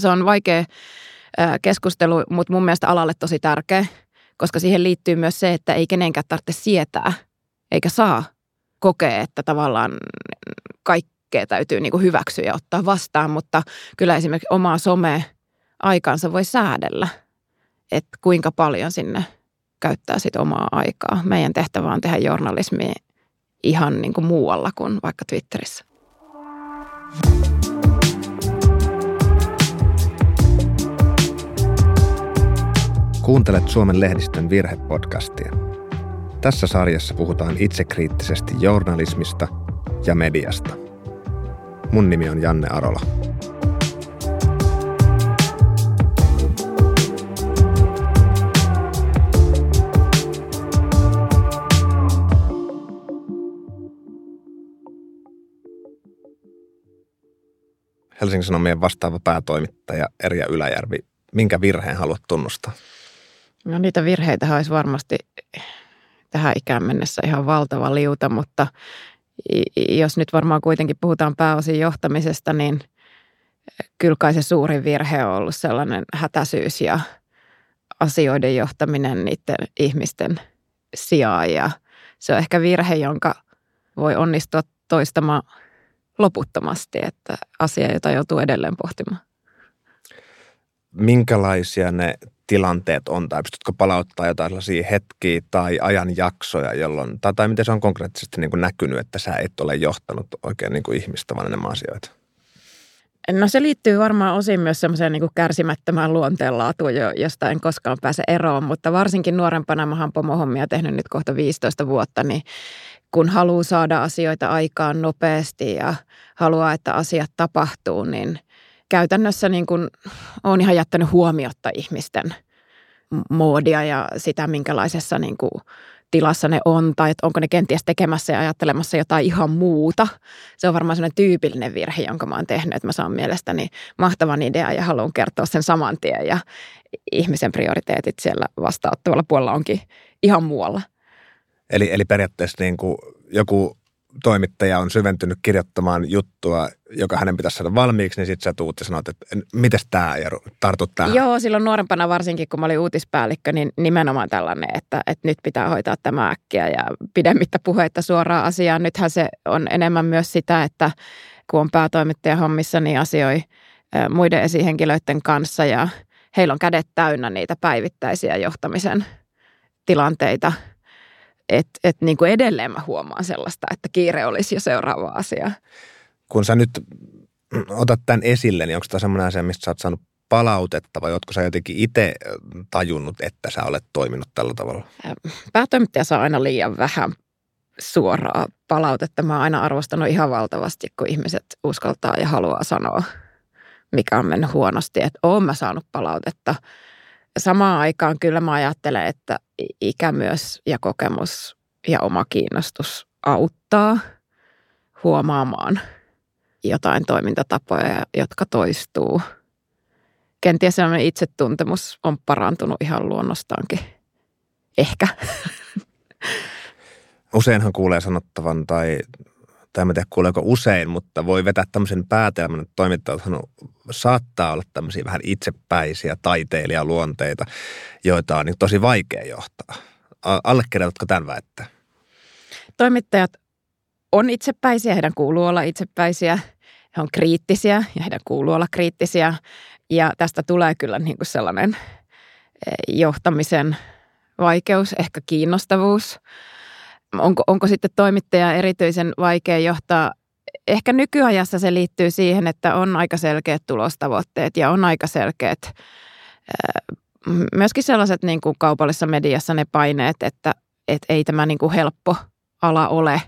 se on vaikea keskustelu, mutta mun mielestä alalle tosi tärkeä, koska siihen liittyy myös se, että ei kenenkään tarvitse sietää eikä saa kokea, että tavallaan kaikkea täytyy niin kuin hyväksyä ja ottaa vastaan, mutta kyllä esimerkiksi omaa some aikansa voi säädellä, että kuinka paljon sinne käyttää sit omaa aikaa. Meidän tehtävä on tehdä journalismia ihan niin kuin muualla kuin vaikka Twitterissä. Kuuntelet Suomen lehdistön virhepodcastia. Tässä sarjassa puhutaan itsekriittisesti journalismista ja mediasta. Mun nimi on Janne Arola. Helsingin Sanomien vastaava päätoimittaja Erja Yläjärvi. Minkä virheen haluat tunnustaa? No niitä virheitä olisi varmasti tähän ikään mennessä ihan valtava liuta, mutta jos nyt varmaan kuitenkin puhutaan pääosin johtamisesta, niin kyllä kai se suurin virhe on ollut sellainen hätäisyys ja asioiden johtaminen niiden ihmisten sijaan. Ja se on ehkä virhe, jonka voi onnistua toistamaan loputtomasti, että asia, jota joutuu edelleen pohtimaan. Minkälaisia ne tilanteet on, tai pystytkö palauttaa jotain sellaisia hetkiä tai ajanjaksoja, jolloin, tai, tai miten se on konkreettisesti niin kuin näkynyt, että sä et ole johtanut oikein niin kuin ihmistä, vaan enemmän asioita? No se liittyy varmaan osin myös semmoiseen niin kärsimättömään luonteenlaatuun, josta en koskaan pääse eroon, mutta varsinkin nuorempana mä oon pomohommia tehnyt nyt kohta 15 vuotta, niin kun haluaa saada asioita aikaan nopeasti ja haluaa, että asiat tapahtuu, niin käytännössä niin kuin olen ihan jättänyt huomiotta ihmisten moodia ja sitä, minkälaisessa niin kuin tilassa ne on tai että onko ne kenties tekemässä ja ajattelemassa jotain ihan muuta. Se on varmaan sellainen tyypillinen virhe, jonka mä oon tehnyt, että mä saan mielestäni mahtavan idea ja haluan kertoa sen saman tien ja ihmisen prioriteetit siellä vastaanottavalla puolella onkin ihan muualla. Eli, eli periaatteessa niin kuin joku toimittaja on syventynyt kirjoittamaan juttua, joka hänen pitäisi saada valmiiksi, niin sitten sä tuut ja sanot, että mites tämä ja tartut tähän. Joo, silloin nuorempana varsinkin, kun mä olin uutispäällikkö, niin nimenomaan tällainen, että, että nyt pitää hoitaa tämä äkkiä ja pidemmittä puheita suoraan asiaan. Nythän se on enemmän myös sitä, että kun on päätoimittaja hommissa, niin asioi muiden esihenkilöiden kanssa ja heillä on kädet täynnä niitä päivittäisiä johtamisen tilanteita – että et niin kuin edelleen mä huomaan sellaista, että kiire olisi jo seuraava asia. Kun sä nyt otat tämän esille, niin onko tämä sellainen asia, mistä sä oot saanut palautetta vai ootko sä jotenkin itse tajunnut, että sä olet toiminut tällä tavalla? Päätoimittaja saa aina liian vähän suoraa palautetta. Mä oon aina arvostanut ihan valtavasti, kun ihmiset uskaltaa ja haluaa sanoa, mikä on mennyt huonosti. Että oon mä saanut palautetta – samaan aikaan kyllä mä ajattelen, että ikä myös ja kokemus ja oma kiinnostus auttaa huomaamaan jotain toimintatapoja, jotka toistuu. Kenties sellainen itsetuntemus on parantunut ihan luonnostaankin. Ehkä. Useinhan kuulee sanottavan tai tai en tiedä kuuleeko usein, mutta voi vetää tämmöisen päätelmän, että toimittajat saattaa olla tämmöisiä vähän itsepäisiä taiteilijaluonteita, joita on niin tosi vaikea johtaa. Allekirjoitatko tämän väittää? Toimittajat on itsepäisiä, heidän kuuluu olla itsepäisiä, he on kriittisiä ja heidän kuuluu olla kriittisiä. Ja tästä tulee kyllä niin kuin sellainen eh, johtamisen vaikeus, ehkä kiinnostavuus – onko, onko sitten toimittaja erityisen vaikea johtaa? Ehkä nykyajassa se liittyy siihen, että on aika selkeät tulostavoitteet ja on aika selkeät myöskin sellaiset niin kuin kaupallisessa mediassa ne paineet, että, että ei tämä niin kuin helppo ala ole.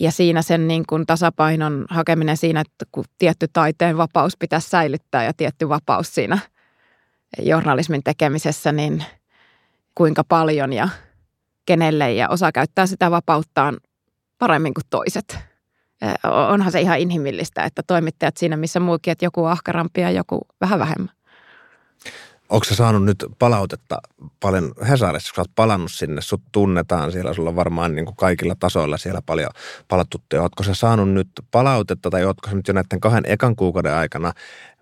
Ja siinä sen niin kuin tasapainon hakeminen siinä, että kun tietty taiteen vapaus pitäisi säilyttää ja tietty vapaus siinä journalismin tekemisessä, niin kuinka paljon ja – kenelle ja osa käyttää sitä vapauttaan paremmin kuin toiset. Onhan se ihan inhimillistä, että toimittajat siinä missä muukin, että joku on ahkarampi ja joku vähän vähemmän. Onko saanut nyt palautetta paljon Hesarissa, kun oot palannut sinne, sut tunnetaan siellä, sulla on varmaan niin kuin kaikilla tasoilla siellä paljon palatuttuja. Ootko sä saanut nyt palautetta tai ootko sä nyt jo näiden kahden ekan kuukauden aikana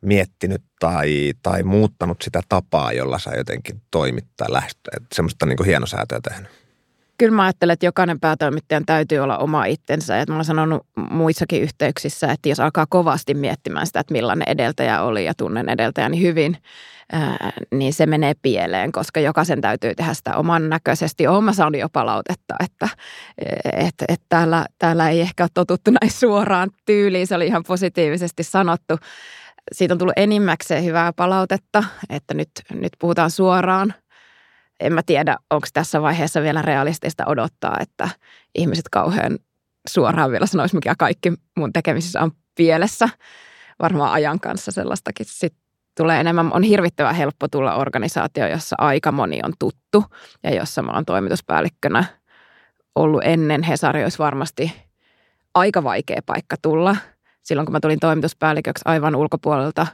miettinyt tai, tai muuttanut sitä tapaa, jolla sä jotenkin toimit tai lähestyt, semmoista niin kuin hienosäätöä tehnyt? Kyllä mä ajattelen, että jokainen päätoimittajan täytyy olla oma itsensä. Että mä olen sanonut muissakin yhteyksissä, että jos alkaa kovasti miettimään sitä, että millainen edeltäjä oli ja tunnen edeltäjäni hyvin, ää, niin se menee pieleen, koska jokaisen täytyy tehdä sitä oman näköisesti. Olen mä saanut jo palautetta, että että että täällä, täällä ei ehkä ole totuttu näin suoraan tyyliin. Se oli ihan positiivisesti sanottu. Siitä on tullut enimmäkseen hyvää palautetta, että nyt, nyt puhutaan suoraan – en mä tiedä, onko tässä vaiheessa vielä realistista odottaa, että ihmiset kauhean suoraan vielä sanois, mikä kaikki mun tekemisissä on pielessä. Varmaan ajan kanssa sellaistakin sit tulee enemmän. On hirvittävän helppo tulla organisaatio, jossa aika moni on tuttu ja jossa mä oon toimituspäällikkönä ollut ennen. Hesari olisi varmasti aika vaikea paikka tulla. Silloin kun mä tulin toimituspäälliköksi aivan ulkopuolelta,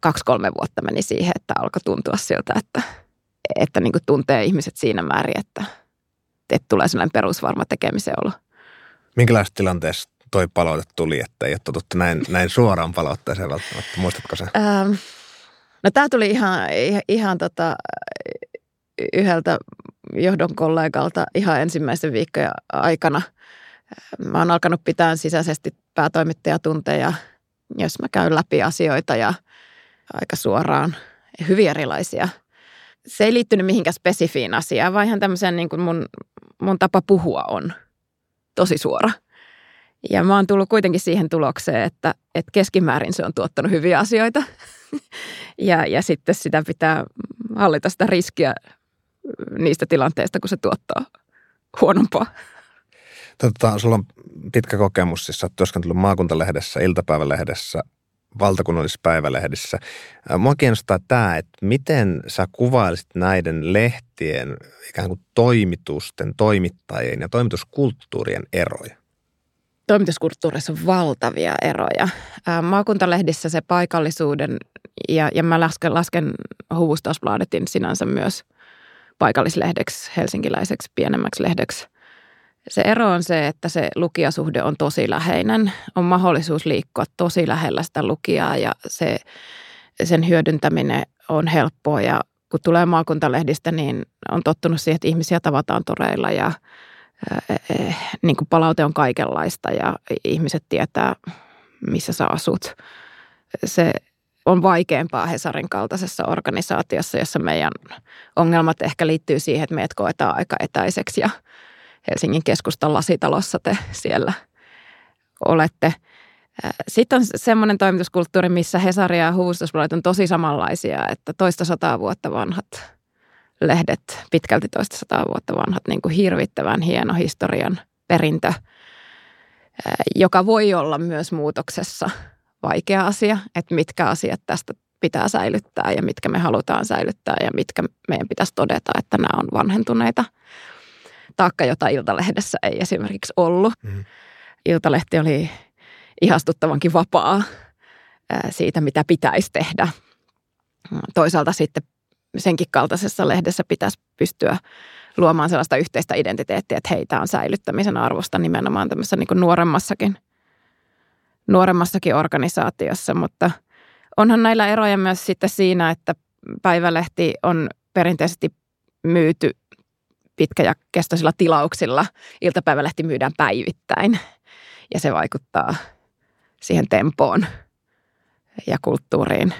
kaksi-kolme vuotta meni siihen, että alkoi tuntua siltä, että että niin kuin tuntee ihmiset siinä määrin, että, että tulee sellainen perusvarma tekemisen olo. Minkälaisessa tilanteessa toi palaute tuli, että ei ole totuttu näin, näin suoraan palautteeseen välttämättä? Muistatko se? Ähm, no tämä tuli ihan, ihan tota, yhdeltä johdon kollegalta ihan ensimmäisen viikkojen aikana. Mä oon alkanut pitää sisäisesti päätoimittajatunteja, jos mä käyn läpi asioita ja aika suoraan hyvin erilaisia – se ei liittynyt mihinkään spesifiin asiaan, vaan ihan tämmöisen niin kuin mun, mun tapa puhua on tosi suora. Ja mä oon tullut kuitenkin siihen tulokseen, että, että keskimäärin se on tuottanut hyviä asioita. ja, ja sitten sitä pitää hallita sitä riskiä niistä tilanteista, kun se tuottaa huonompaa. Tota, sulla on pitkä kokemus, siis sä oot työskennellyt maakuntalehdessä, iltapäivälehdessä, valtakunnallisissa päivälehdissä. Mua kiinnostaa tämä, että miten sä kuvailisit näiden lehtien ikään kuin toimitusten, toimittajien ja toimituskulttuurien eroja? Toimituskulttuurissa on valtavia eroja. Maakuntalehdissä se paikallisuuden, ja, ja mä lasken, lasken Huvustasbladetin sinänsä myös paikallislehdeksi, helsinkiläiseksi pienemmäksi lehdeksi – se ero on se, että se lukijasuhde on tosi läheinen. On mahdollisuus liikkua tosi lähellä sitä lukijaa ja se, sen hyödyntäminen on helppoa. Ja kun tulee maakuntalehdistä, niin on tottunut siihen, että ihmisiä tavataan toreilla ja äh, niin kuin palaute on kaikenlaista ja ihmiset tietää, missä sä asut. Se on vaikeampaa Hesarin kaltaisessa organisaatiossa, jossa meidän ongelmat ehkä liittyy siihen, että meidät koetaan aika etäiseksi ja – Helsingin keskustan lasitalossa te siellä olette. Sitten on semmoinen toimituskulttuuri, missä Hesari ja Huvustusbladet on tosi samanlaisia, että toista sataa vuotta vanhat lehdet, pitkälti toista sataa vuotta vanhat, niin kuin hirvittävän hieno historian perintö, joka voi olla myös muutoksessa vaikea asia, että mitkä asiat tästä pitää säilyttää ja mitkä me halutaan säilyttää ja mitkä meidän pitäisi todeta, että nämä on vanhentuneita – taakka, jota Iltalehdessä ei esimerkiksi ollut. Mm. Iltalehti oli ihastuttavankin vapaa siitä, mitä pitäisi tehdä. Toisaalta sitten senkin kaltaisessa lehdessä pitäisi pystyä luomaan sellaista yhteistä identiteettiä, että heitä on säilyttämisen arvosta nimenomaan tämmöisessä niin nuoremmassakin, nuoremmassakin organisaatiossa, mutta onhan näillä eroja myös sitten siinä, että päivälehti on perinteisesti myyty pitkä- ja kestoisilla tilauksilla. Iltapäivälehti myydään päivittäin ja se vaikuttaa siihen tempoon ja kulttuuriin.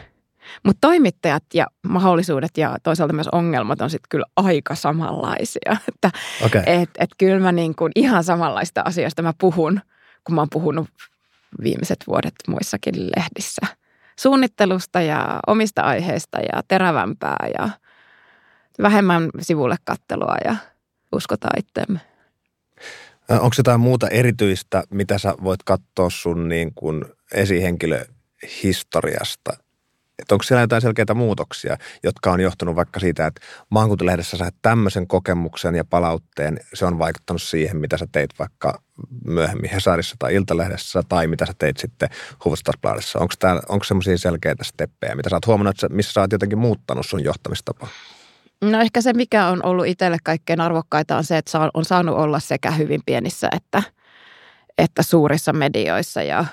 Mutta toimittajat ja mahdollisuudet ja toisaalta myös ongelmat on sitten kyllä aika samanlaisia. Että okay. et, et kyllä mä niin kuin ihan samanlaista asioista mä puhun, kun mä oon puhunut viimeiset vuodet muissakin lehdissä. Suunnittelusta ja omista aiheista ja terävämpää ja vähemmän sivulle kattelua ja uskotaan itseemme. Onko jotain muuta erityistä, mitä sä voit katsoa sun niin kuin esihenkilöhistoriasta Että onko siellä jotain selkeitä muutoksia, jotka on johtunut vaikka siitä, että maakuntalehdessä saat tämmöisen kokemuksen ja palautteen, se on vaikuttanut siihen, mitä sä teit vaikka myöhemmin Hesarissa tai Iltalehdessä tai mitä sä teit sitten Hufvudstadsbladissa. Onko, onko semmoisia selkeitä steppejä, mitä sä oot huomannut, että missä sä oot jotenkin muuttanut sun johtamistapaa? No ehkä se, mikä on ollut itselle kaikkein arvokkaita on se, että on saanut olla sekä hyvin pienissä että, että suurissa medioissa ja,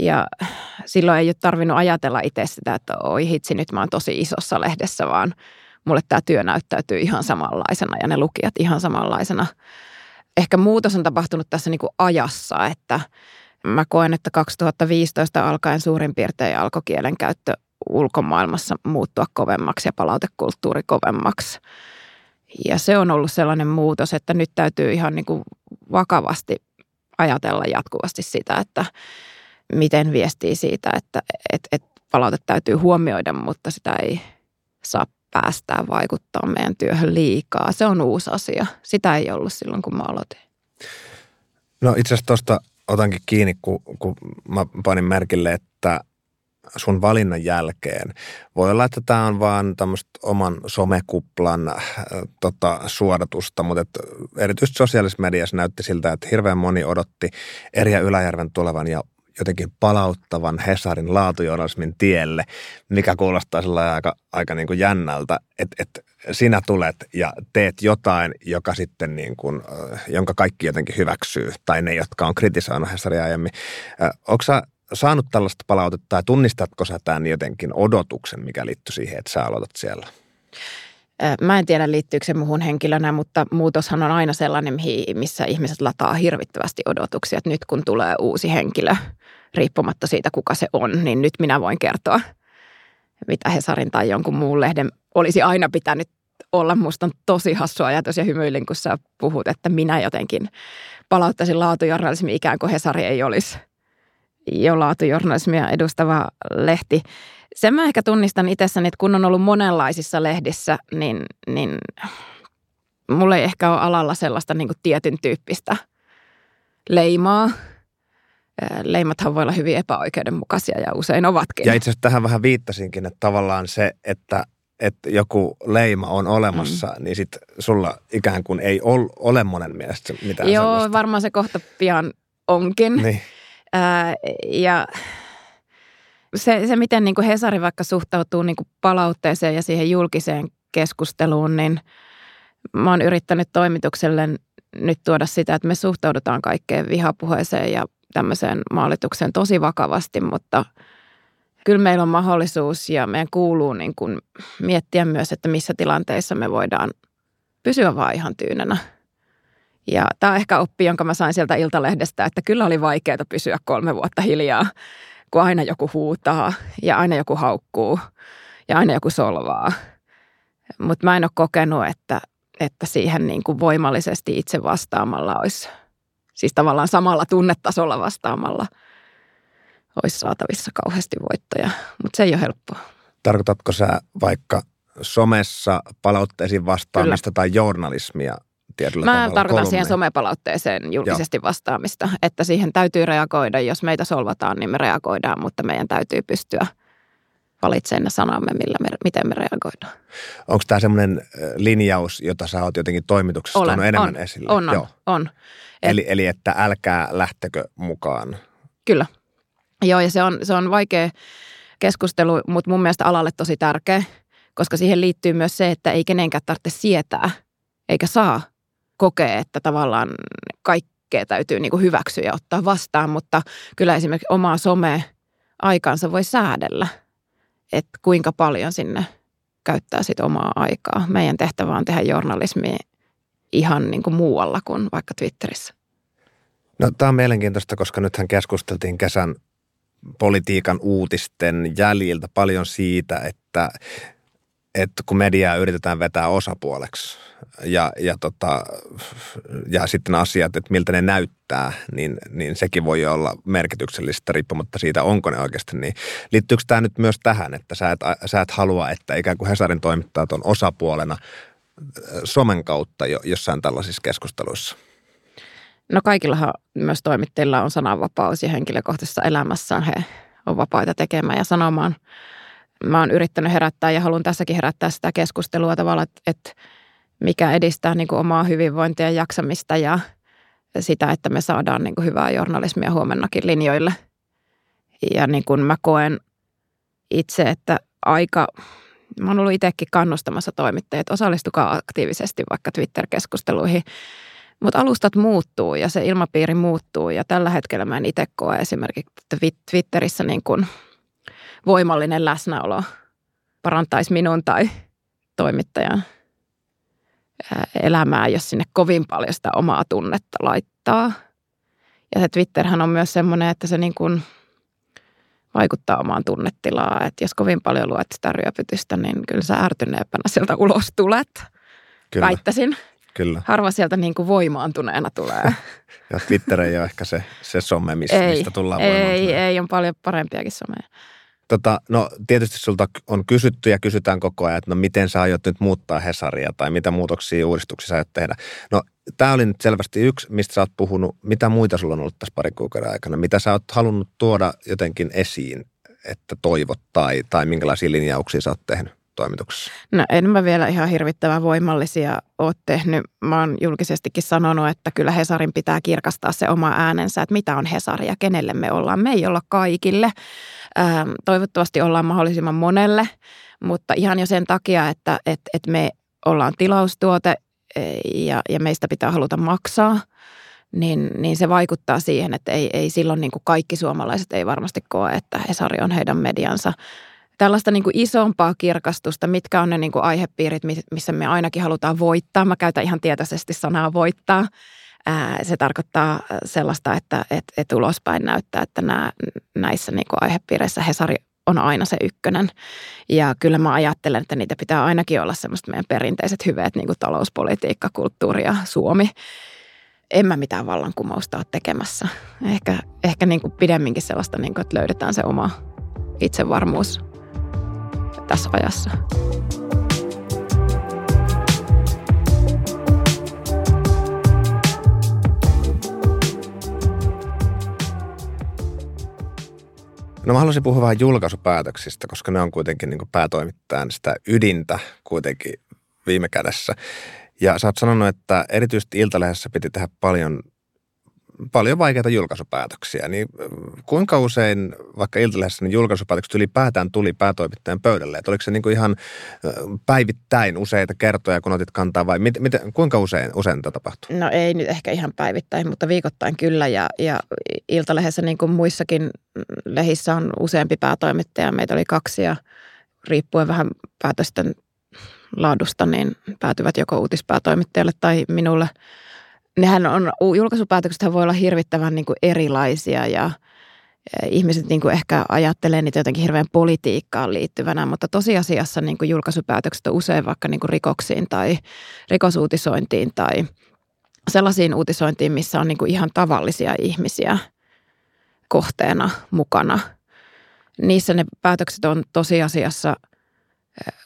ja silloin ei ole tarvinnut ajatella itse sitä, että oi hitsi, nyt mä oon tosi isossa lehdessä, vaan mulle tämä työ näyttäytyy ihan samanlaisena ja ne lukijat ihan samanlaisena. Ehkä muutos on tapahtunut tässä niin kuin ajassa, että mä koen, että 2015 alkaen suurin piirtein alkoi kielenkäyttö ulkomaailmassa muuttua kovemmaksi ja palautekulttuuri kovemmaksi. Ja se on ollut sellainen muutos, että nyt täytyy ihan niin kuin vakavasti ajatella jatkuvasti sitä, että miten viestii siitä, että et, et palaute täytyy huomioida, mutta sitä ei saa päästää vaikuttaa meidän työhön liikaa. Se on uusi asia. Sitä ei ollut silloin, kun mä aloitin. No itse asiassa tuosta otankin kiinni, kun, kun mä panin merkille, että sun valinnan jälkeen. Voi olla, että tämä on vaan tämmöistä oman somekuplan äh, tota, suodatusta, mutta et, erityisesti sosiaalisessa mediassa näytti siltä, että hirveän moni odotti Erja Yläjärven tulevan ja jotenkin palauttavan Hesarin laatujournalismin tielle, mikä kuulostaa sillä aika, aika niin kuin jännältä, että, että sinä tulet ja teet jotain, joka sitten niin kuin, äh, jonka kaikki jotenkin hyväksyy, tai ne, jotka on kritisoinut Hesaria aiemmin. Äh, Onko saanut tällaista palautetta tai tunnistatko sä tämän jotenkin odotuksen, mikä liittyy siihen, että sä aloitat siellä? Mä en tiedä liittyykö se muuhun henkilönä, mutta muutoshan on aina sellainen, missä ihmiset lataa hirvittävästi odotuksia, että nyt kun tulee uusi henkilö, riippumatta siitä kuka se on, niin nyt minä voin kertoa, mitä Hesarin tai jonkun muun lehden olisi aina pitänyt olla. Musta on tosi hassu ajatus ja hymyilin, kun sä puhut, että minä jotenkin palauttaisin laatujournalismi ikään kuin Hesari ei olisi – jo laatujournalismia edustava lehti. Sen mä ehkä tunnistan itsessäni, että kun on ollut monenlaisissa lehdissä, niin, niin mulla ei ehkä ole alalla sellaista niin kuin tietyn tyyppistä leimaa. Leimathan voi olla hyvin epäoikeudenmukaisia ja usein ovatkin. Ja itse asiassa tähän vähän viittasinkin, että tavallaan se, että että joku leima on olemassa, mm. niin sitten sulla ikään kuin ei ol, ole monen mielestä mitään Joo, sellaista. varmaan se kohta pian onkin. Niin. Ää, ja se, se, miten niin kuin Hesari vaikka suhtautuu niin kuin palautteeseen ja siihen julkiseen keskusteluun, niin mä oon yrittänyt toimitukselle nyt tuoda sitä, että me suhtaudutaan kaikkeen vihapuheeseen ja tämmöiseen maalitukseen tosi vakavasti, mutta kyllä meillä on mahdollisuus ja meidän kuuluu niin kuin miettiä myös, että missä tilanteissa me voidaan pysyä vaan ihan tyynenä – ja tämä on ehkä oppi, jonka mä sain sieltä Iltalehdestä, että kyllä oli vaikeaa pysyä kolme vuotta hiljaa, kun aina joku huutaa ja aina joku haukkuu ja aina joku solvaa. Mutta mä en ole kokenut, että, että siihen niin kuin voimallisesti itse vastaamalla olisi, siis tavallaan samalla tunnetasolla vastaamalla olisi saatavissa kauheasti voittoja, mutta se ei ole helppoa. Tarkoitatko sä vaikka somessa palautteisiin vastaamista Kyllä. tai journalismia tietyllä Mä tavalla tarkoitan kolumni. siihen somepalautteeseen julkisesti Joo. vastaamista, että siihen täytyy reagoida. Jos meitä solvataan, niin me reagoidaan, mutta meidän täytyy pystyä valitsemaan ne sanamme, millä me, miten me reagoidaan. Onko tämä semmoinen linjaus, jota sä oot jotenkin toimituksessa Olen, enemmän on, esille? On, on, Joo. on. Et, eli, eli että älkää lähtekö mukaan. Kyllä. Joo, ja se on, se on vaikea keskustelu, mutta mun mielestä alalle tosi tärkeä, koska siihen liittyy myös se, että ei kenenkään tarvitse sietää, eikä saa kokee, että tavallaan kaikkea täytyy niin kuin hyväksyä ja ottaa vastaan, mutta kyllä esimerkiksi omaa some-aikansa voi säädellä, että kuinka paljon sinne käyttää sit omaa aikaa. Meidän tehtävä on tehdä journalismia ihan niin kuin muualla kuin vaikka Twitterissä. No tämä on mielenkiintoista, koska nythän keskusteltiin kesän politiikan uutisten jäljiltä paljon siitä, että että kun mediaa yritetään vetää osapuoleksi ja, ja, tota, ja sitten asiat, että miltä ne näyttää, niin, niin sekin voi olla merkityksellistä riippumatta siitä, onko ne oikeasti niin. Liittyykö tämä nyt myös tähän, että sä et, sä et halua, että ikään kuin Hesarin toimittajat on osapuolena äh, somen kautta jo, jossain tällaisissa keskusteluissa? No kaikillahan myös toimittajilla on sananvapaus ja henkilökohtaisessa elämässään he on vapaita tekemään ja sanomaan – mä oon yrittänyt herättää ja haluan tässäkin herättää sitä keskustelua tavalla, että, että mikä edistää niin kuin omaa hyvinvointia ja jaksamista ja sitä, että me saadaan niin kuin hyvää journalismia huomennakin linjoille. Ja niin kuin mä koen itse, että aika, mä oon ollut itsekin kannustamassa toimittajia, että osallistukaa aktiivisesti vaikka Twitter-keskusteluihin. Mutta alustat muuttuu ja se ilmapiiri muuttuu ja tällä hetkellä mä en itse koe esimerkiksi Twitterissä niin kuin voimallinen läsnäolo parantaisi minun tai toimittajan elämää, jos sinne kovin paljon sitä omaa tunnetta laittaa. Ja se Twitterhän on myös semmoinen, että se niin kuin vaikuttaa omaan tunnetilaan. Että jos kovin paljon luet sitä ryöpytystä, niin kyllä sä ärtyneempänä sieltä ulos tulet. Kyllä. Väittäisin. Kyllä. Harva sieltä niin kuin voimaantuneena tulee. ja Twitter ei ole ehkä se, se some, mistä, ei, mistä tullaan Ei, ei, on paljon parempiakin someja. Tota, no tietysti sulta on kysytty ja kysytään koko ajan, että no miten sä aiot nyt muuttaa Hesaria tai mitä muutoksia uudistuksia sä aiot tehdä. No tämä oli nyt selvästi yksi, mistä sä oot puhunut. Mitä muita sulla on ollut tässä parin kuukauden aikana? Mitä sä oot halunnut tuoda jotenkin esiin, että toivot tai, tai minkälaisia linjauksia sä oot tehnyt? Toimituksessa? No en mä vielä ihan hirvittävän voimallisia ole tehnyt. Mä oon julkisestikin sanonut, että kyllä Hesarin pitää kirkastaa se oma äänensä, että mitä on Hesari ja kenelle me ollaan. Me ei olla kaikille. Ähm, toivottavasti ollaan mahdollisimman monelle, mutta ihan jo sen takia, että, että, että me ollaan tilaustuote e, ja, ja meistä pitää haluta maksaa, niin, niin se vaikuttaa siihen, että ei, ei silloin niin kuin kaikki suomalaiset ei varmasti koe, että Hesari on heidän mediansa tällaista niin kuin isompaa kirkastusta, mitkä on ne niin kuin aihepiirit, missä me ainakin halutaan voittaa. Mä käytän ihan tietoisesti sanaa voittaa. se tarkoittaa sellaista, että et, et ulospäin näyttää, että nämä, näissä niin kuin aihepiireissä Hesari on aina se ykkönen. Ja kyllä mä ajattelen, että niitä pitää ainakin olla semmoista meidän perinteiset hyveet, niin kuin talouspolitiikka, kulttuuri ja Suomi. En mä mitään vallankumousta ole tekemässä. Ehkä, ehkä niin kuin pidemminkin sellaista, niin kuin, että löydetään se oma itsevarmuus tässä ajassa. No mä haluaisin puhua vähän julkaisupäätöksistä, koska ne on kuitenkin niin päätoimittajan sitä ydintä kuitenkin viime kädessä. Ja sä oot sanonut, että erityisesti Iltalehdessä piti tehdä paljon paljon vaikeita julkaisupäätöksiä, niin kuinka usein vaikka Iltalehdessä niin julkaisupäätökset ylipäätään tuli päätoimittajan pöydälle? Että oliko se niin kuin ihan päivittäin useita kertoja, kun otit kantaa vai mit, mit, kuinka usein, usein tätä tapahtuu? No ei nyt ehkä ihan päivittäin, mutta viikoittain kyllä ja, ja Iltalehdessä niin kuin muissakin lehissä on useampi päätoimittaja. Meitä oli kaksi ja riippuen vähän päätösten laadusta, niin päätyvät joko uutispäätoimittajalle tai minulle – nehän on, julkaisupäätökset voi olla hirvittävän niin kuin erilaisia ja ihmiset niin kuin ehkä ajattelee niitä jotenkin hirveän politiikkaan liittyvänä, mutta tosiasiassa niin kuin julkaisupäätökset on usein vaikka niin kuin rikoksiin tai rikosuutisointiin tai sellaisiin uutisointiin, missä on niin kuin ihan tavallisia ihmisiä kohteena mukana. Niissä ne päätökset on tosiasiassa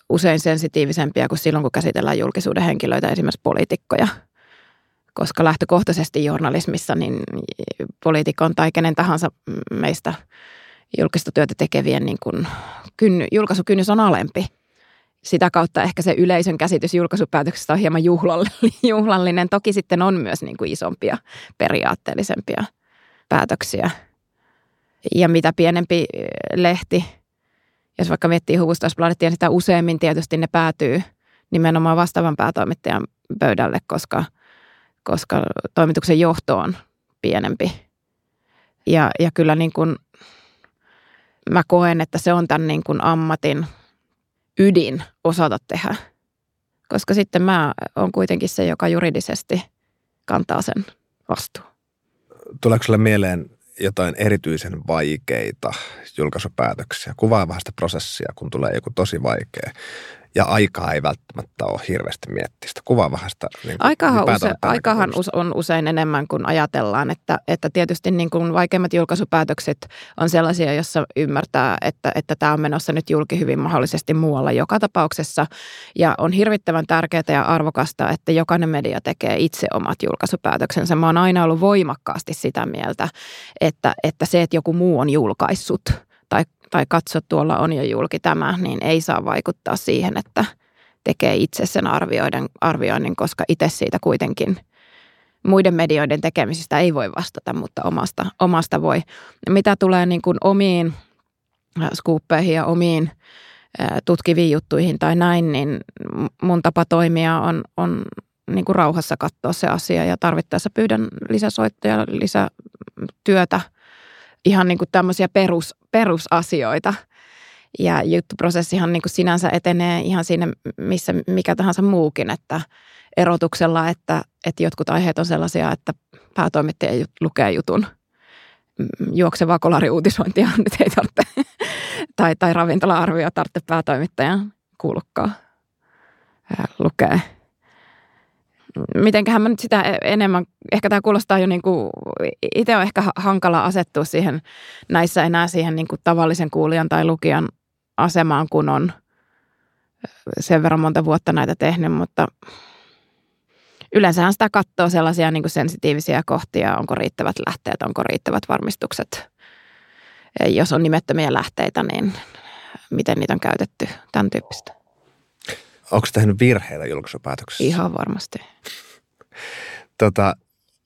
usein sensitiivisempia kuin silloin, kun käsitellään julkisuuden henkilöitä, esimerkiksi poliitikkoja – koska lähtökohtaisesti journalismissa niin poliitikon tai kenen tahansa meistä julkista työtä tekevien niin kuin kynny, julkaisukynnys on alempi. Sitä kautta ehkä se yleisön käsitys julkaisupäätöksestä on hieman juhlallinen. Toki sitten on myös niin kuin isompia, periaatteellisempia päätöksiä. Ja mitä pienempi lehti, jos vaikka miettii Hufvudstadsbladetia, niin sitä useammin tietysti ne päätyy nimenomaan vastaavan päätoimittajan pöydälle, koska – koska toimituksen johto on pienempi. Ja, ja kyllä niin kuin mä koen, että se on tämän niin kuin ammatin ydin osata tehdä. Koska sitten mä on kuitenkin se, joka juridisesti kantaa sen vastuun. Tuleeko sinulle mieleen jotain erityisen vaikeita julkaisupäätöksiä? Kuvaa vähän sitä prosessia, kun tulee joku tosi vaikea ja aikaa ei välttämättä ole hirveästi miettiä sitä. Kuvaa vähän sitä. Niin kuin, aikahan, use, aikahan on usein enemmän kuin ajatellaan, että, että tietysti niin kuin vaikeimmat julkaisupäätökset on sellaisia, jossa ymmärtää, että, että tämä on menossa nyt julki hyvin mahdollisesti muualla joka tapauksessa. Ja on hirvittävän tärkeää ja arvokasta, että jokainen media tekee itse omat julkaisupäätöksensä. Mä oon aina ollut voimakkaasti sitä mieltä, että, että se, että joku muu on julkaissut – tai tai katso tuolla on jo julki tämä, niin ei saa vaikuttaa siihen, että tekee itse sen arvioiden, arvioinnin, koska itse siitä kuitenkin muiden medioiden tekemisistä ei voi vastata, mutta omasta, omasta voi. Mitä tulee niin kuin omiin äh, skuuppeihin ja omiin äh, tutkiviin juttuihin tai näin, niin mun tapa toimia on, on niin kuin rauhassa katsoa se asia ja tarvittaessa pyydän lisäsoittoja, lisätyötä, ihan niin kuin tämmöisiä perus, perusasioita. Ja juttuprosessihan niin kuin sinänsä etenee ihan siinä, missä mikä tahansa muukin, että erotuksella, että, että jotkut aiheet on sellaisia, että päätoimittaja lukee jutun. Juoksevaa kolariuutisointia nyt ei tarvitse, tai, tai ravintola-arvio tarvitse päätoimittajan kuulukkaa lukee mitenköhän mä nyt sitä e- enemmän, ehkä tämä kuulostaa jo niin kuin, itse on ehkä hankala asettua siihen näissä enää siihen niin kuin tavallisen kuulijan tai lukijan asemaan, kun on sen verran monta vuotta näitä tehnyt, mutta yleensähän sitä katsoo sellaisia niin kuin sensitiivisiä kohtia, onko riittävät lähteet, onko riittävät varmistukset. Jos on nimettömiä lähteitä, niin miten niitä on käytetty, tämän tyyppistä. Onko tehnyt virheitä julkaisupäätöksessä? Ihan varmasti. tota,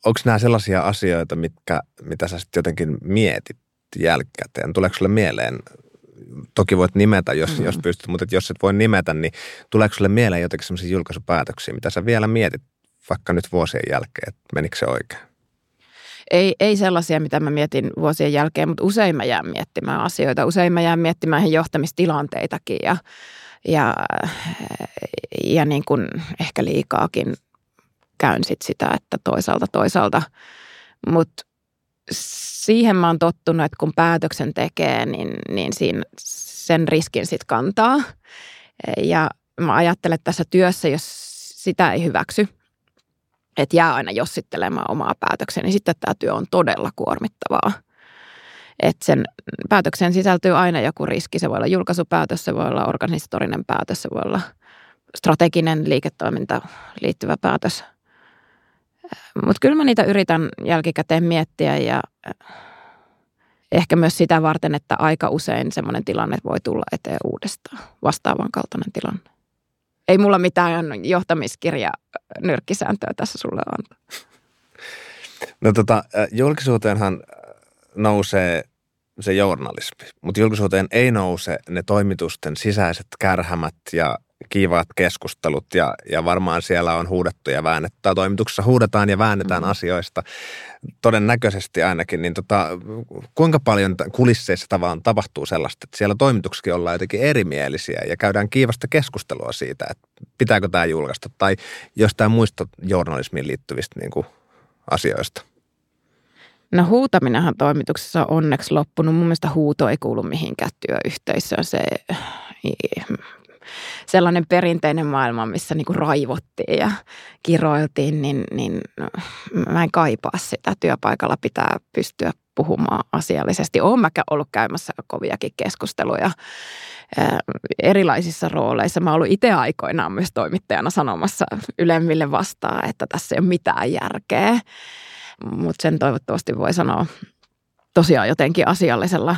onko nämä sellaisia asioita, mitkä, mitä sä sitten jotenkin mietit jälkikäteen? Tuleeko sulle mieleen, toki voit nimetä, jos, mm-hmm. jos pystyt, mutta jos et voi nimetä, niin tuleeko sulle mieleen jotenkin sellaisia julkaisupäätöksiä, mitä sä vielä mietit vaikka nyt vuosien jälkeen, että menikö se oikein? Ei, ei sellaisia, mitä mä mietin vuosien jälkeen, mutta usein mä jään miettimään asioita. Usein mä jään miettimään johtamistilanteitakin ja ja, ja niin kuin ehkä liikaakin käyn sit sitä, että toisaalta toisaalta. Mutta siihen mä oon tottunut, että kun päätöksen tekee, niin, niin siinä sen riskin sitten kantaa. Ja mä ajattelen, että tässä työssä, jos sitä ei hyväksy, että jää aina jossittelemaan omaa päätöksiä, niin sitten tämä työ on todella kuormittavaa – että sen päätökseen sisältyy aina joku riski. Se voi olla julkaisupäätös, se voi olla organisatorinen päätös, se voi olla strateginen liiketoiminta liittyvä päätös. Mutta kyllä mä niitä yritän jälkikäteen miettiä ja ehkä myös sitä varten, että aika usein semmoinen tilanne voi tulla eteen uudestaan, vastaavan kaltainen tilanne. Ei mulla mitään johtamiskirja nyrkkisääntöä tässä sulle antaa. No tota, julkisuuteenhan nousee se journalismi, mutta julkisuuteen ei nouse ne toimitusten sisäiset kärhämät ja kiivaat keskustelut ja, ja varmaan siellä on huudettu ja väännetty. Tai toimituksessa huudetaan ja väännetään mm-hmm. asioista todennäköisesti ainakin. Niin tota, kuinka paljon kulisseissa tavallaan tapahtuu sellaista, että siellä toimituksessakin ollaan jotenkin erimielisiä ja käydään kiivasta keskustelua siitä, että pitääkö tämä julkaista tai jostain muista journalismiin liittyvistä niin kuin asioista. No huutaminenhan toimituksessa on onneksi loppunut. Mun mielestä huuto ei kuulu mihinkään työyhteisöön. Se sellainen perinteinen maailma, missä niinku raivottiin ja kiroiltiin, niin, niin no, mä en kaipaa sitä. Työpaikalla pitää pystyä puhumaan asiallisesti. Olen mä ollut käymässä koviakin keskusteluja erilaisissa rooleissa. Mä ollut itse aikoinaan myös toimittajana sanomassa ylemmille vastaan, että tässä ei ole mitään järkeä mutta sen toivottavasti voi sanoa tosiaan jotenkin asiallisella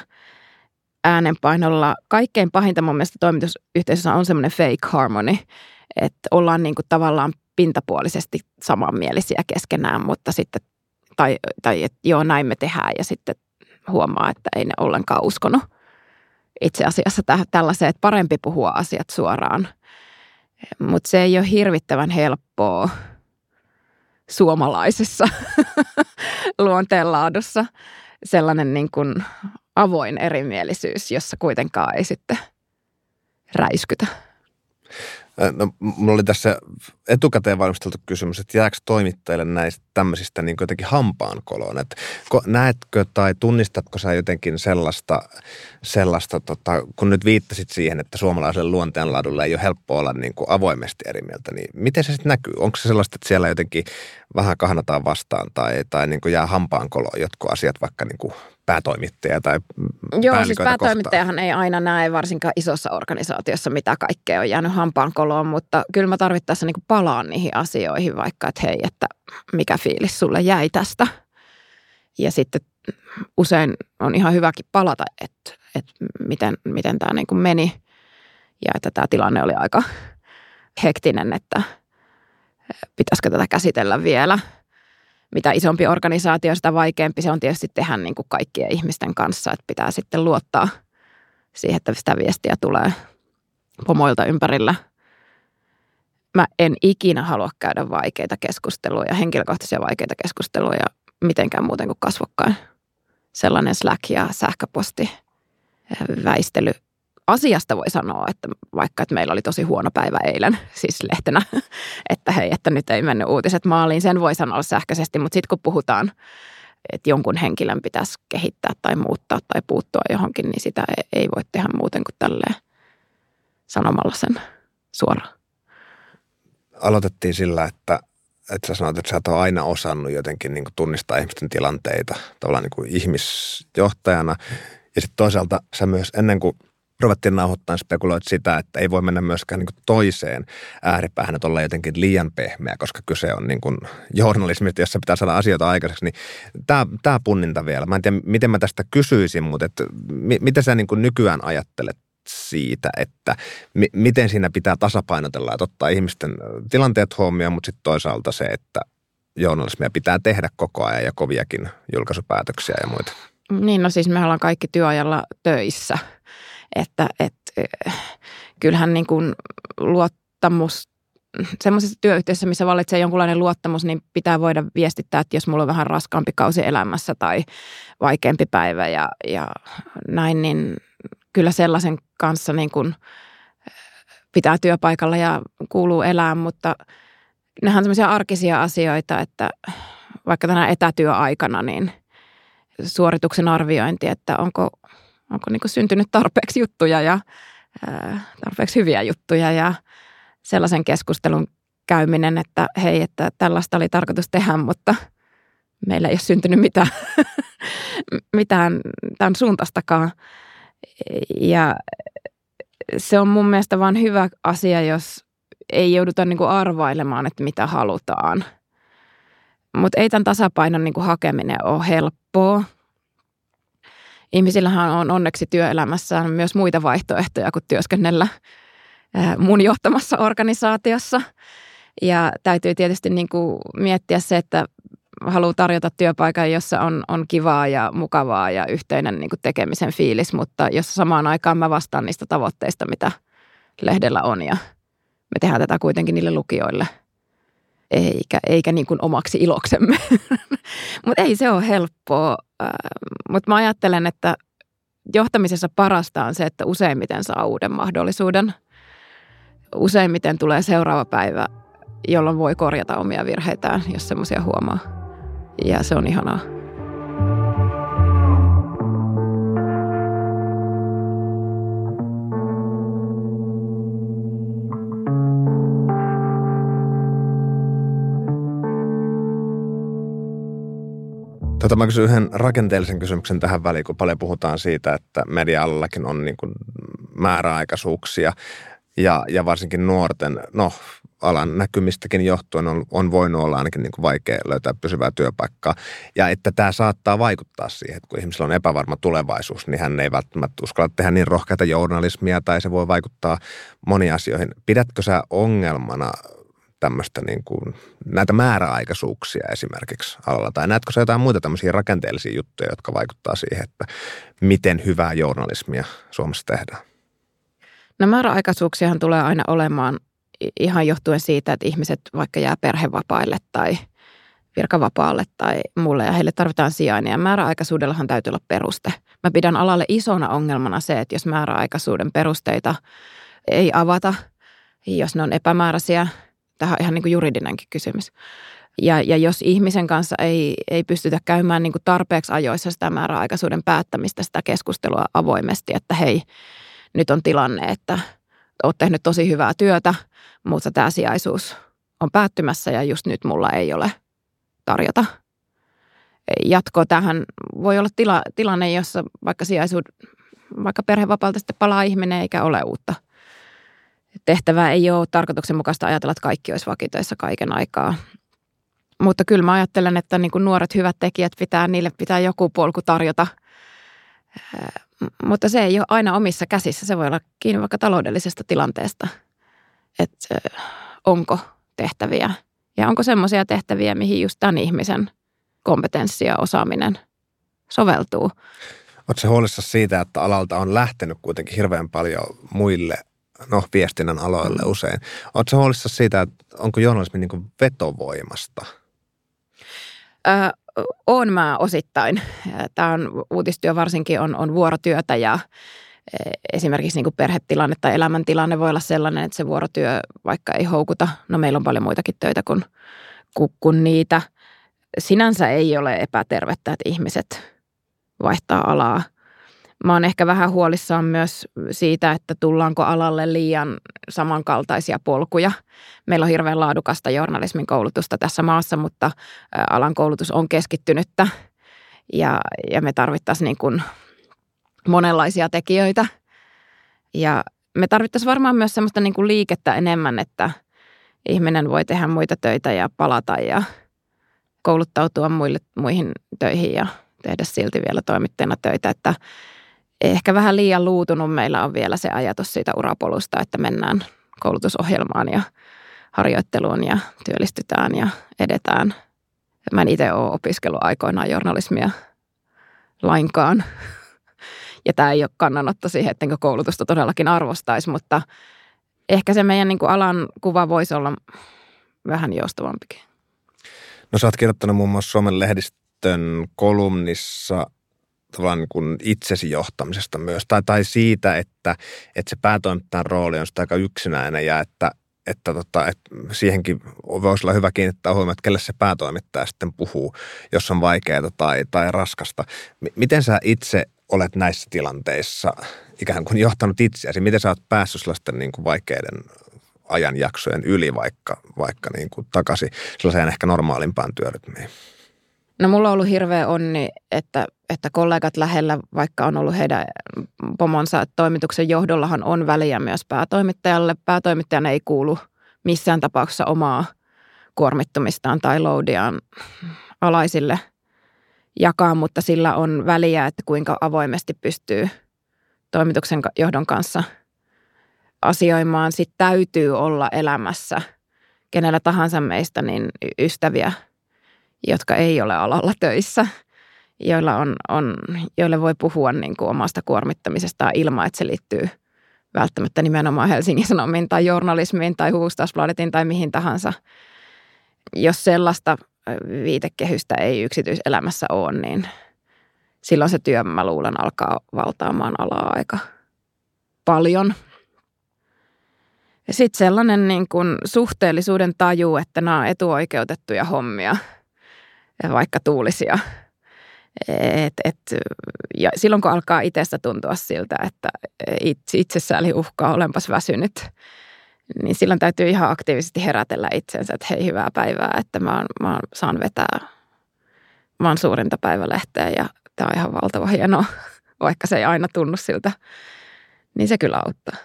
äänenpainolla. Kaikkein pahinta mun mielestä toimitusyhteisössä on semmoinen fake harmony, että ollaan niin kuin tavallaan pintapuolisesti samanmielisiä keskenään, mutta sitten, tai, tai että joo näin me tehdään ja sitten huomaa, että ei ne ollenkaan uskonut itse asiassa täh- tällaiseen, että parempi puhua asiat suoraan. Mutta se ei ole hirvittävän helppoa suomalaisessa luonteenlaadussa sellainen niin kuin avoin erimielisyys, jossa kuitenkaan ei sitten räiskytä. No, mulla oli tässä etukäteen valmisteltu kysymys, että jääkö toimittajille näistä tämmöisistä niin jotenkin hampaankoloon? Että näetkö tai tunnistatko sä jotenkin sellaista, sellaista tota, kun nyt viittasit siihen, että suomalaiselle luonteenlaadulle ei ole helppo olla niin kuin avoimesti eri mieltä, niin miten se sitten näkyy? Onko se sellaista, että siellä jotenkin vähän kahnataan vastaan tai, tai niin kuin jää hampaankoloon jotkut asiat vaikka niin kuin päätoimittaja tai Joo, siis päätoimittajahan kohtaan. ei aina näe varsinkaan isossa organisaatiossa, mitä kaikkea on jäänyt hampaankoloon, mutta kyllä mä tarvittaessa niin palaan niihin asioihin vaikka, että hei, että mikä fiilis sulle jäi tästä. Ja sitten usein on ihan hyväkin palata, että, että miten, miten tämä niin kuin meni. Ja että tämä tilanne oli aika hektinen, että pitäisikö tätä käsitellä vielä. Mitä isompi organisaatio, sitä vaikeampi se on tietysti tehdä niin kuin kaikkien ihmisten kanssa, että pitää sitten luottaa siihen, että sitä viestiä tulee pomoilta ympärillä. Mä en ikinä halua käydä vaikeita keskusteluja, henkilökohtaisia vaikeita keskusteluja mitenkään muuten kuin kasvokkain. Sellainen Slack ja sähköposti väistely asiasta voi sanoa, että vaikka että meillä oli tosi huono päivä eilen, siis lehtenä, että hei, että nyt ei mennyt uutiset maaliin, sen voi sanoa sähköisesti, mutta sitten kun puhutaan, että jonkun henkilön pitäisi kehittää tai muuttaa tai puuttua johonkin, niin sitä ei voi tehdä muuten kuin tälleen sanomalla sen suoraan. Aloitettiin sillä, että, että sä sanoit, että sä oot aina osannut jotenkin niin kuin tunnistaa ihmisten tilanteita tavallaan niin kuin ihmisjohtajana. Ja sitten toisaalta sä myös ennen kuin ruvettiin nauhoittamaan spekuloit sitä, että ei voi mennä myöskään niin toiseen ääripäähän, että olla jotenkin liian pehmeä, koska kyse on niin kuin journalismista, jossa pitää saada asioita aikaiseksi. Niin tämä, tämä punninta vielä. Mä en tiedä, miten mä tästä kysyisin, mutta että, mitä sä niin kuin nykyään ajattelet siitä, että mi- miten siinä pitää tasapainotella, että ottaa ihmisten tilanteet huomioon, mutta sitten toisaalta se, että journalismia pitää tehdä koko ajan ja koviakin julkaisupäätöksiä ja muita. Niin, no siis me ollaan kaikki työajalla töissä – että et, eh, kyllähän niin kuin luottamus semmoisessa työyhteisössä, missä vallitsee jonkunlainen luottamus, niin pitää voida viestittää, että jos mulla on vähän raskaampi kausi elämässä tai vaikeampi päivä ja, ja näin, niin kyllä sellaisen kanssa niin kuin pitää työpaikalla ja kuuluu elää, mutta nehän on semmoisia arkisia asioita, että vaikka tänä etätyöaikana, niin suorituksen arviointi, että onko onko niin syntynyt tarpeeksi juttuja ja tarpeeksi hyviä juttuja ja sellaisen keskustelun käyminen, että hei, että tällaista oli tarkoitus tehdä, mutta meillä ei ole syntynyt mitään, mitään tämän suuntaistakaan. Ja se on mun mielestä vaan hyvä asia, jos ei jouduta niin kuin arvailemaan, että mitä halutaan. Mutta ei tämän tasapainon niin kuin hakeminen ole helppoa ihmisillähän on onneksi työelämässään myös muita vaihtoehtoja kuin työskennellä mun johtamassa organisaatiossa. Ja täytyy tietysti niin kuin miettiä se, että haluaa tarjota työpaikan, jossa on, on kivaa ja mukavaa ja yhteinen niin tekemisen fiilis, mutta jos samaan aikaan mä vastaan niistä tavoitteista, mitä lehdellä on ja me tehdään tätä kuitenkin niille lukijoille, eikä, eikä niin kuin omaksi iloksemme. mutta ei se ole helppoa mutta mä ajattelen, että johtamisessa parasta on se, että useimmiten saa uuden mahdollisuuden. Useimmiten tulee seuraava päivä, jolloin voi korjata omia virheitään, jos semmoisia huomaa. Ja se on ihanaa. Tota, mä kysyn yhden rakenteellisen kysymyksen tähän väliin, kun paljon puhutaan siitä, että media-allakin on niin kuin määräaikaisuuksia ja, ja varsinkin nuorten, no alan näkymistäkin johtuen on, on voinut olla ainakin niin kuin vaikea löytää pysyvää työpaikkaa. Ja että tämä saattaa vaikuttaa siihen, että kun ihmisellä on epävarma tulevaisuus, niin hän ei välttämättä uskalla tehdä niin rohkeita journalismia tai se voi vaikuttaa moniin asioihin. Pidätkö sä ongelmana tämmöistä niin kuin, näitä määräaikaisuuksia esimerkiksi alalla? Tai näetkö sä jotain muita tämmöisiä rakenteellisia juttuja, jotka vaikuttaa siihen, että miten hyvää journalismia Suomessa tehdään? No määräaikaisuuksiahan tulee aina olemaan ihan johtuen siitä, että ihmiset vaikka jää perhevapaille tai virkavapaalle tai mulle ja heille tarvitaan sijainen. Ja määräaikaisuudellahan täytyy olla peruste. Mä pidän alalle isona ongelmana se, että jos määräaikaisuuden perusteita ei avata, jos ne on epämääräisiä – Tähän on ihan niin kuin juridinenkin kysymys. Ja, ja jos ihmisen kanssa ei, ei pystytä käymään niin kuin tarpeeksi ajoissa sitä määräaikaisuuden päättämistä, sitä keskustelua avoimesti, että hei, nyt on tilanne, että olet tehnyt tosi hyvää työtä, mutta tämä sijaisuus on päättymässä ja just nyt mulla ei ole tarjota jatko tähän. Voi olla tila, tilanne, jossa vaikka sijaisuud, vaikka perhevapaalta sitten palaa ihminen eikä ole uutta tehtävää ei ole tarkoituksenmukaista ajatella, että kaikki olisi vakitoissa kaiken aikaa. Mutta kyllä mä ajattelen, että niin nuoret hyvät tekijät pitää, niille pitää joku polku tarjota. Mutta se ei ole aina omissa käsissä. Se voi olla kiinni vaikka taloudellisesta tilanteesta, että onko tehtäviä ja onko semmoisia tehtäviä, mihin just tämän ihmisen kompetenssi ja osaaminen soveltuu. Oletko huolissa siitä, että alalta on lähtenyt kuitenkin hirveän paljon muille no, viestinnän aloille mm. usein. Oletko huolissa siitä, että onko journalismi niin vetovoimasta? Öö, on mä osittain. Tämä on, uutistyö varsinkin on, on vuorotyötä ja e, esimerkiksi niin kuin perhetilanne tai elämäntilanne voi olla sellainen, että se vuorotyö vaikka ei houkuta. No meillä on paljon muitakin töitä kuin, kuin, kuin niitä. Sinänsä ei ole epätervettä, että ihmiset vaihtaa alaa – Mä oon ehkä vähän huolissaan myös siitä, että tullaanko alalle liian samankaltaisia polkuja. Meillä on hirveän laadukasta journalismin koulutusta tässä maassa, mutta alan koulutus on keskittynyttä ja, ja me tarvittaisiin niin kuin monenlaisia tekijöitä. Ja me tarvittaisiin varmaan myös semmoista niin kuin liikettä enemmän, että ihminen voi tehdä muita töitä ja palata ja kouluttautua muille, muihin töihin ja tehdä silti vielä toimittajana töitä, että ehkä vähän liian luutunut meillä on vielä se ajatus siitä urapolusta, että mennään koulutusohjelmaan ja harjoitteluun ja työllistytään ja edetään. Mä en itse ole opiskellut aikoinaan journalismia lainkaan. Ja tämä ei ole kannanotto siihen, ettenkö koulutusta todellakin arvostaisi, mutta ehkä se meidän niin kuin alan kuva voisi olla vähän joustavampikin. No sä oot kirjoittanut muun muassa Suomen lehdistön kolumnissa tavallaan niin kuin itsesi johtamisesta myös, tai, tai siitä, että, että se päätoimittajan rooli on sitä aika yksinäinen ja että, että, tota, että siihenkin voisi olla hyvä kiinnittää huomioon, että kelle se päätoimittaja sitten puhuu, jos on vaikeaa tai, tai raskasta. Miten sä itse olet näissä tilanteissa ikään kuin johtanut itseäsi? Miten sä oot päässyt sellaisten niin kuin vaikeiden ajanjaksojen yli vaikka, vaikka niin kuin takaisin sellaiseen ehkä normaalimpaan työrytmiin? No mulla on ollut hirveä onni, että, että kollegat lähellä, vaikka on ollut heidän pomonsa, että toimituksen johdollahan on väliä myös päätoimittajalle. Päätoimittajan ei kuulu missään tapauksessa omaa kuormittumistaan tai loadiaan alaisille jakaa, mutta sillä on väliä, että kuinka avoimesti pystyy toimituksen johdon kanssa asioimaan. Sitten täytyy olla elämässä kenellä tahansa meistä niin ystäviä – jotka ei ole alalla töissä, joilla on, on, joille voi puhua niin kuin omasta kuormittamisestaan ilman, että se liittyy välttämättä nimenomaan Helsingin Sanomiin tai journalismiin tai Huustausbladetin tai mihin tahansa. Jos sellaista viitekehystä ei yksityiselämässä ole, niin silloin se työ, mä luulen, alkaa valtaamaan alaa aika paljon. Sitten sellainen niin kuin suhteellisuuden taju, että nämä on etuoikeutettuja hommia – vaikka tuulisia. Et, et, ja silloin kun alkaa itsestä tuntua siltä, että itsessäli uhkaa, olenpas väsynyt, niin silloin täytyy ihan aktiivisesti herätellä itsensä, että hei hyvää päivää, että mä, oon, mä saan vetää maan suurinta päivälehteä ja tämä on ihan valtava hienoa, vaikka se ei aina tunnu siltä, niin se kyllä auttaa.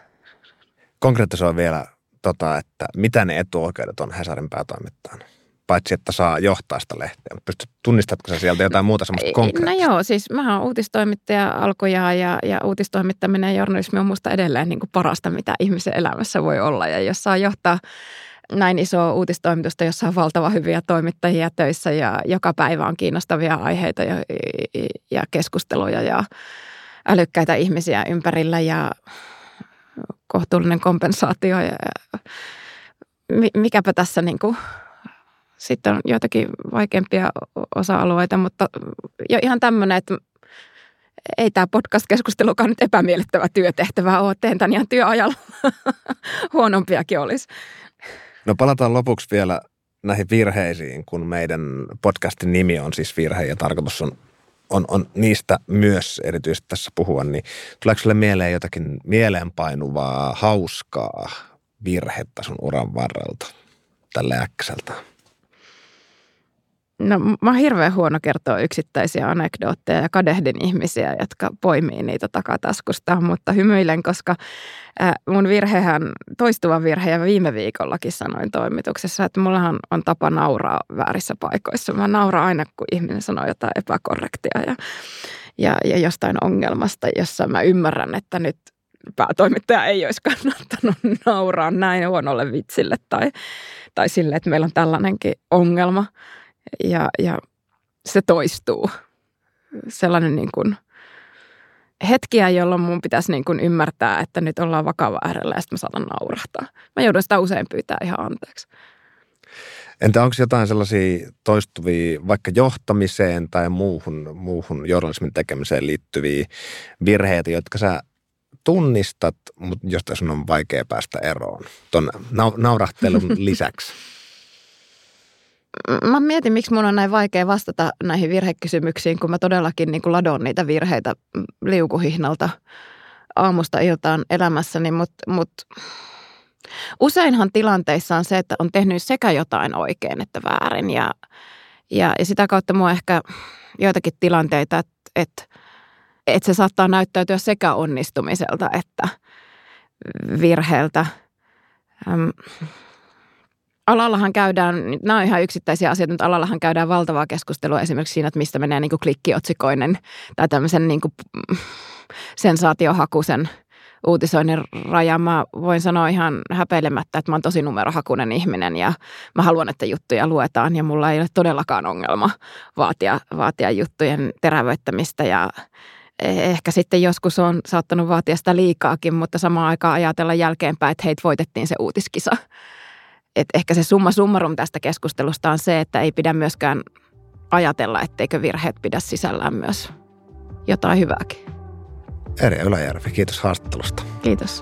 Konkreettisoi vielä, tota, että mitä ne etuoikeudet on Hesarin päätoimittajana? Paitsi että saa johtaa sitä lehteä. Pysty, tunnistatko sä sieltä jotain muuta semmoista konkreettista? No joo, siis mä oon uutistoimittaja alkujaan ja, ja uutistoimittaminen ja journalismi on musta edelleen niin kuin parasta, mitä ihmisen elämässä voi olla. Ja jos saa johtaa näin isoa uutistoimitusta, jossa on valtava hyviä toimittajia töissä ja joka päivä on kiinnostavia aiheita ja, ja keskusteluja ja älykkäitä ihmisiä ympärillä ja kohtuullinen kompensaatio ja mikäpä tässä niin kuin sitten on joitakin vaikeampia osa-alueita, mutta jo ihan tämmöinen, että ei tämä podcast-keskustelukaan nyt epämiellyttävä työtehtävä ole. Teen tämän ihan työajalla. Huonompiakin olisi. No palataan lopuksi vielä näihin virheisiin, kun meidän podcastin nimi on siis virhe ja tarkoitus on, on, on niistä myös erityisesti tässä puhua, niin tuleeko sinulle mieleen jotakin mieleenpainuvaa, hauskaa virhettä sun uran varrelta tällä äkkäseltä? No mä oon hirveän huono kertoa yksittäisiä anekdootteja ja kadehdin ihmisiä, jotka poimii niitä takataskusta, mutta hymyilen, koska mun virhehän, toistuva virhe ja viime viikollakin sanoin toimituksessa, että mullahan on tapa nauraa väärissä paikoissa. Mä nauraan aina, kun ihminen sanoo jotain epäkorrektia ja, ja, ja jostain ongelmasta, jossa mä ymmärrän, että nyt päätoimittaja ei olisi kannattanut nauraa näin huonolle vitsille tai, tai sille, että meillä on tällainenkin ongelma ja, ja se toistuu. Sellainen niin kuin hetkiä, jolloin mun pitäisi niin kuin ymmärtää, että nyt ollaan vakava äärellä ja sitten mä saatan naurahtaa. Mä joudun sitä usein pyytää ihan anteeksi. Entä onko jotain sellaisia toistuvia vaikka johtamiseen tai muuhun, muuhun journalismin tekemiseen liittyviä virheitä, jotka sä tunnistat, mutta josta sun on vaikea päästä eroon tuon naurahtelun lisäksi? Mä mietin, miksi mun on näin vaikea vastata näihin virhekysymyksiin, kun mä todellakin niin kuin ladon niitä virheitä liukuhihnalta aamusta iltaan elämässäni, mutta mut, useinhan tilanteissa on se, että on tehnyt sekä jotain oikein että väärin ja, ja, ja sitä kautta mua ehkä joitakin tilanteita, että, että, että se saattaa näyttäytyä sekä onnistumiselta että virheeltä. Ähm, alallahan käydään, nämä on ihan yksittäisiä asioita, mutta alallahan käydään valtavaa keskustelua esimerkiksi siinä, että mistä menee niin kuin klikkiotsikoinen tai tämmöisen niin kuin sensaatiohakuisen uutisoinnin raja. Mä voin sanoa ihan häpeilemättä, että mä oon tosi numerohakunen ihminen ja mä haluan, että juttuja luetaan ja mulla ei ole todellakaan ongelma vaatia, vaatia juttujen terävöittämistä ja ehkä sitten joskus on saattanut vaatia sitä liikaakin, mutta samaan aikaan ajatella jälkeenpäin, että heitä voitettiin se uutiskisa että ehkä se summa summarum tästä keskustelusta on se, että ei pidä myöskään ajatella, etteikö virheet pidä sisällään myös jotain hyvääkin. Eri Yläjärvi, kiitos haastattelusta. Kiitos.